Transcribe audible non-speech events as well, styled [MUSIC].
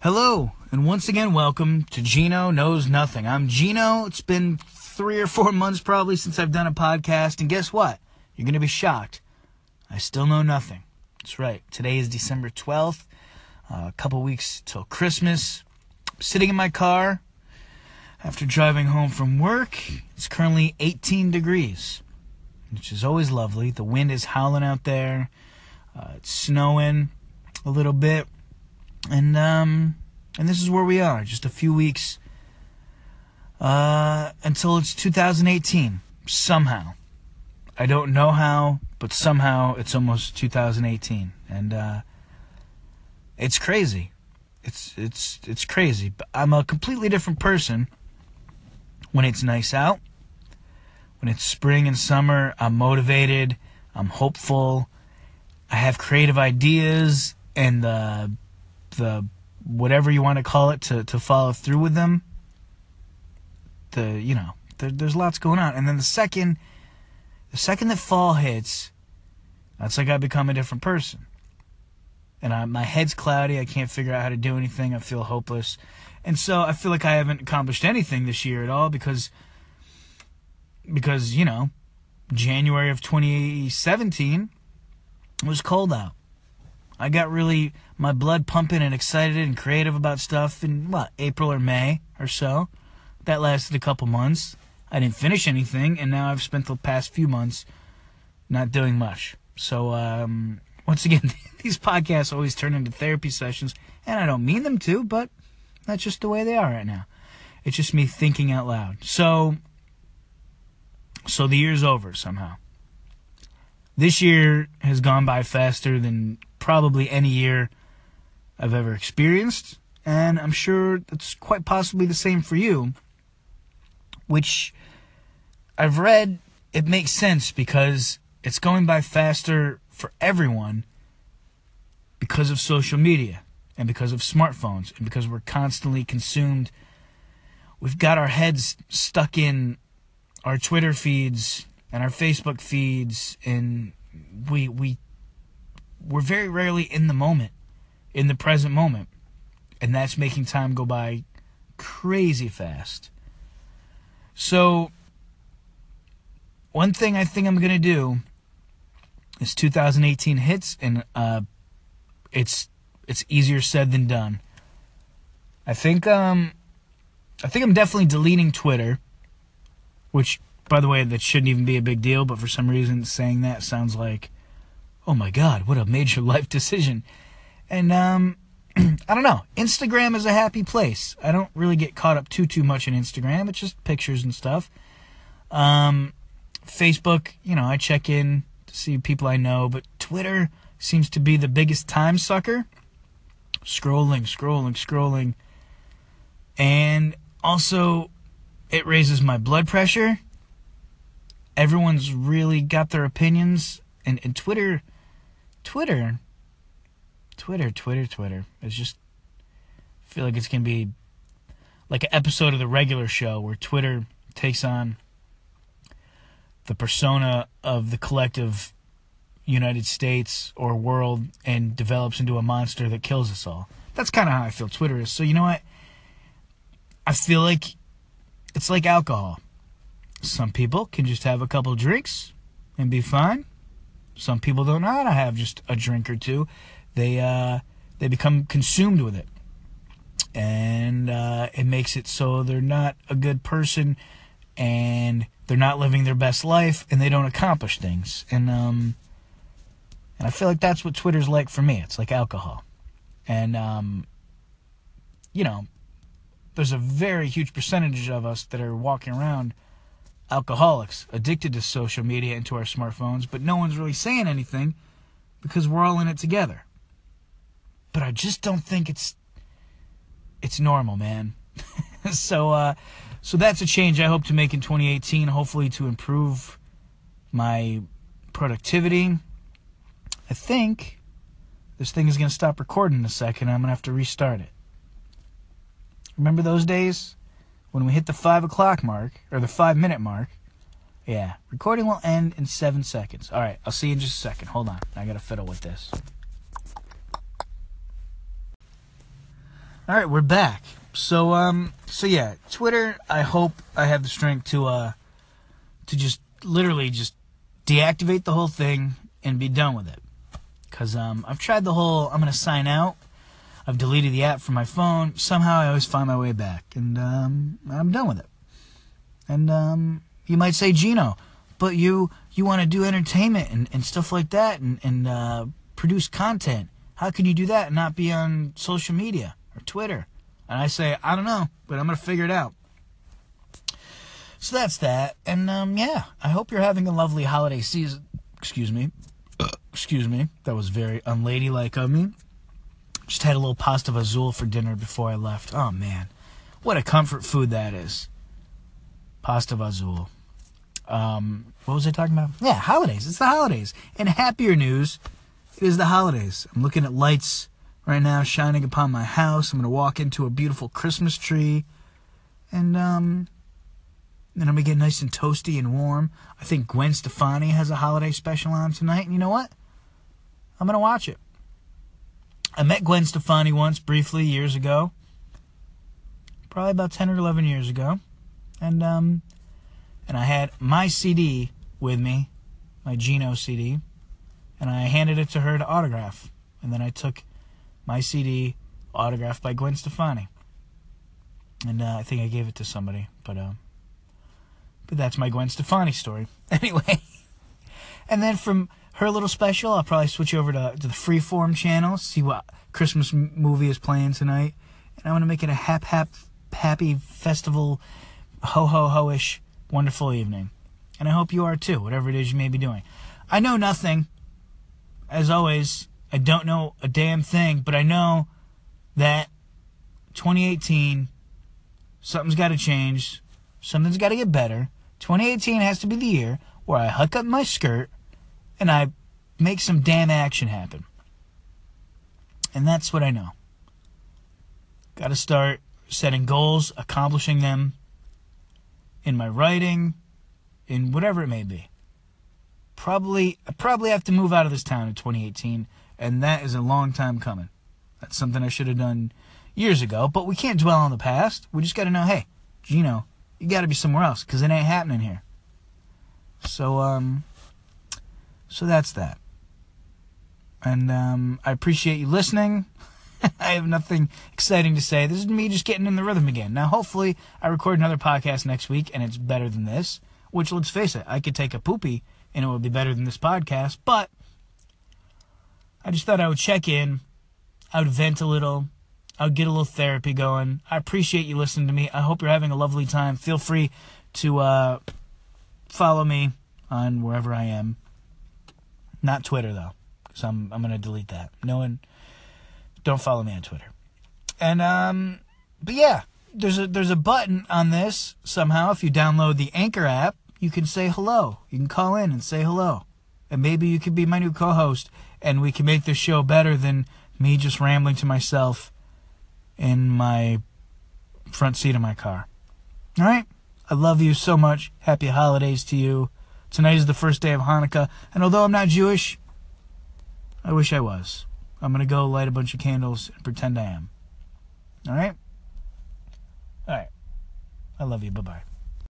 Hello, and once again, welcome to Geno Knows Nothing. I'm Geno. It's been three or four months probably since I've done a podcast, and guess what? You're going to be shocked. I still know nothing. That's right. Today is December 12th, uh, a couple weeks till Christmas. I'm sitting in my car after driving home from work. It's currently 18 degrees, which is always lovely. The wind is howling out there, uh, it's snowing a little bit and um, and this is where we are, just a few weeks uh, until it's 2018. Somehow, I don't know how, but somehow it's almost 2018, and uh, it's crazy. It's it's it's crazy. But I'm a completely different person when it's nice out. When it's spring and summer, I'm motivated. I'm hopeful. I have creative ideas, and the the whatever you want to call it to to follow through with them. The you know there, there's lots going on, and then the second the second that fall hits, that's like I become a different person. And I, my head's cloudy. I can't figure out how to do anything. I feel hopeless. And so I feel like I haven't accomplished anything this year at all because because, you know, January of 2017 was cold out. I got really my blood pumping and excited and creative about stuff in what April or May or so. That lasted a couple months. I didn't finish anything, and now I've spent the past few months not doing much. So um, once again, [LAUGHS] these podcasts always turn into therapy sessions, and I don't mean them to, but that's just the way they are right now. It's just me thinking out loud. So, so the year's over somehow. This year has gone by faster than probably any year I've ever experienced, and I'm sure it's quite possibly the same for you, which I've read it makes sense because it's going by faster for everyone because of social media and because of smartphones and because we're constantly consumed. We've got our heads stuck in our Twitter feeds and our Facebook feeds, and we we we're very rarely in the moment in the present moment. And that's making time go by crazy fast. So, one thing I think I'm going to do is 2018 hits, and uh, it's it's easier said than done. I think um, I think I'm definitely deleting Twitter, which, by the way, that shouldn't even be a big deal. But for some reason, saying that sounds like, oh my god, what a major [LAUGHS] life decision. And um, [CLEARS THROAT] I don't know. Instagram is a happy place. I don't really get caught up too too much in Instagram. It's just pictures and stuff. Um, Facebook, you know, I check in to see people I know, but Twitter seems to be the biggest time sucker. Scrolling, scrolling, scrolling. And also it raises my blood pressure. Everyone's really got their opinions and, and Twitter Twitter Twitter, Twitter, Twitter. It's just I feel like it's gonna be like an episode of the regular show where Twitter takes on the persona of the collective United States or world and develops into a monster that kills us all. That's kind of how I feel Twitter is. So you know what? I feel like it's like alcohol. Some people can just have a couple drinks and be fine. Some people don't know how to have just a drink or two they uh, they become consumed with it, and uh, it makes it so they're not a good person, and they're not living their best life, and they don't accomplish things. And um, and I feel like that's what Twitter's like for me. It's like alcohol, and um, you know, there's a very huge percentage of us that are walking around alcoholics, addicted to social media and to our smartphones, but no one's really saying anything because we're all in it together but I just don't think it's it's normal, man. [LAUGHS] so uh so that's a change I hope to make in 2018, hopefully to improve my productivity. I think this thing is going to stop recording in a second. I'm going to have to restart it. Remember those days when we hit the five o'clock mark or the five minute mark? Yeah, recording will end in seven seconds. All right, I'll see you in just a second. Hold on, I got to fiddle with this. All right, we're back. So um so yeah, Twitter, I hope I have the strength to uh to just literally just deactivate the whole thing and be done with it. Cuz um I've tried the whole I'm to sign out. I've deleted the app from my phone. Somehow I always find my way back and um I'm done with it. And um you might say Geno, but you you want to do entertainment and, and stuff like that and and uh, produce content. How can you do that and not be on social media or Twitter? And I say, I don't know, but I'm gonna figure it out. So that's that. And um, yeah, I hope you're having a lovely holiday season. Excuse me. Excuse me. That was very unladylike of me. Just had a little pasta fazool for dinner before I left. Oh man, what a comfort food that is. Pasta fazool. Um, what was I talking about? Yeah, holidays. It's the holidays. And happier news, it is the holidays. I'm looking at lights right now shining upon my house. I'm to walk into a beautiful Christmas tree. And um, then I'm to get nice and toasty and warm. I think Gwen Stefani has a holiday special on tonight. And you know what? I'm to watch it. I met Gwen Stefani once briefly years ago. Probably about 10 or 11 years ago. And um, and I had my CD with me, my Geno CD, and I handed it to her to autograph. And then I took my CD autographed by Gwen Stefani. And uh, I think I gave it to somebody, but uh, but that's my Gwen Stefani story. [LAUGHS] Anyway, and then from her little special, I'll probably switch over to, to the Freeform channel, see what Christmas movie is playing tonight, and I want to make it a hap hap happy festival, ho ho ho ish wonderful evening. And I hope you are too, whatever it is you may be doing. I know nothing. As always, I don't know a damn thing, but I know that 2018, something's got to change. Something's got to get better. 2018 has to be the year where I huck up my skirt and I make some damn action happen. And that's what I know. Got to start setting goals, accomplishing them, in my writing, in whatever it may be. Probably, I probably have to move out of this town in 2018, and that is a long time coming. That's something I should have done years ago, but we can't dwell on the past. We just got to know, hey, Geno, you got to be somewhere else because it ain't happening here. So, um, so that's that. And um, I appreciate you listening. [LAUGHS] I have nothing exciting to say. This is me just getting in the rhythm again. Now, hopefully, I record another podcast next week and it's better than this. Which, let's face it, I could take a poopy and it would be better than this podcast. But I just thought I would check in. I would vent a little. I would get a little therapy going. I appreciate you listening to me. I hope you're having a lovely time. Feel free to uh, follow me on wherever I am. Not Twitter though, because I'm I'm gonna delete that. No one don't follow me on Twitter. And um, but yeah, there's a there's a button on this somehow. If you download the Anchor app, you can say hello. You can call in and say hello, and maybe you could be my new co-host, and we can make this show better than me just rambling to myself in my front seat of my car. All right. I love you so much. Happy holidays to you. Tonight is the first day of Hanukkah, and although I'm not Jewish, I wish I was. I'm going to go light a bunch of candles and pretend I am. All right? All right. I love you. Bye bye.